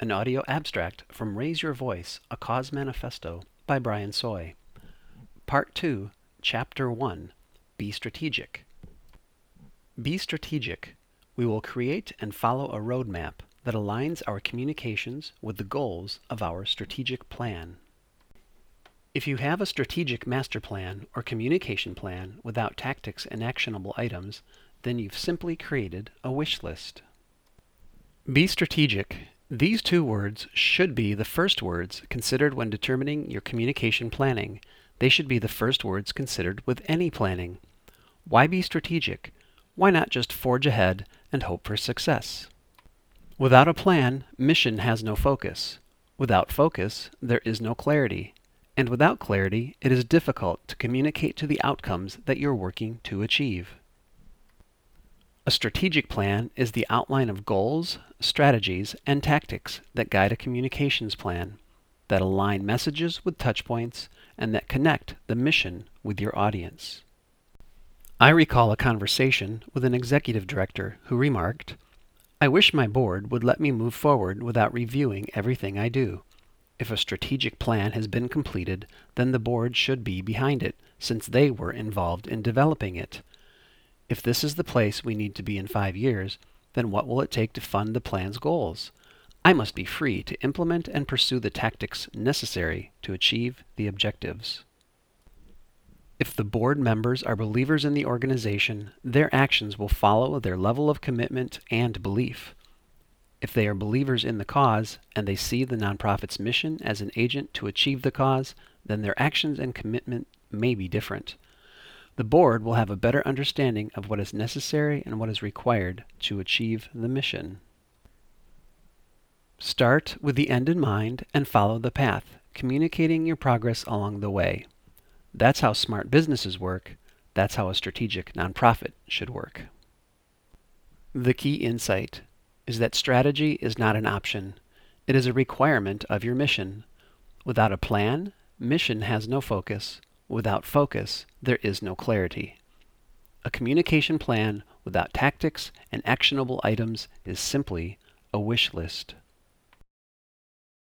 an audio abstract from Raise Your Voice, a Cause Manifesto by Brian Sooy. Part 2, Chapter 1 Be Strategic. Be strategic. We will create and follow a roadmap that aligns our communications with the goals of our strategic plan. If you have a strategic master plan or communication plan without tactics and actionable items, then you've simply created a wish list. Be strategic. These two words should be the first words considered when determining your communication planning. They should be the first words considered with any planning. Why be strategic? Why not just forge ahead and hope for success? Without a plan, mission has no focus. Without focus, there is no clarity. And without clarity, it is difficult to communicate to the outcomes that you're working to achieve. A strategic plan is the outline of goals, strategies, and tactics that guide a communications plan, that align messages with touchpoints, and that connect the mission with your audience. I recall a conversation with an executive director who remarked, I wish my board would let me move forward without reviewing everything I do. If a strategic plan has been completed, then the board should be behind it, since they were involved in developing it. If this is the place we need to be in five years, then what will it take to fund the plan's goals? I must be free to implement and pursue the tactics necessary to achieve the objectives. If the board members are believers in the organization, their actions will follow their level of commitment and belief. If they are believers in the cause and they see the nonprofit's mission as an agent to achieve the cause, then their actions and commitment may be different. The board will have a better understanding of what is necessary and what is required to achieve the mission. Start with the end in mind and follow the path, communicating your progress along the way. That's how smart businesses work. That's how a strategic nonprofit should work. The key insight is that strategy is not an option. It is a requirement of your mission. Without a plan, mission has no focus. Without focus, there is no clarity. A communication plan without tactics and actionable items is simply a wish list.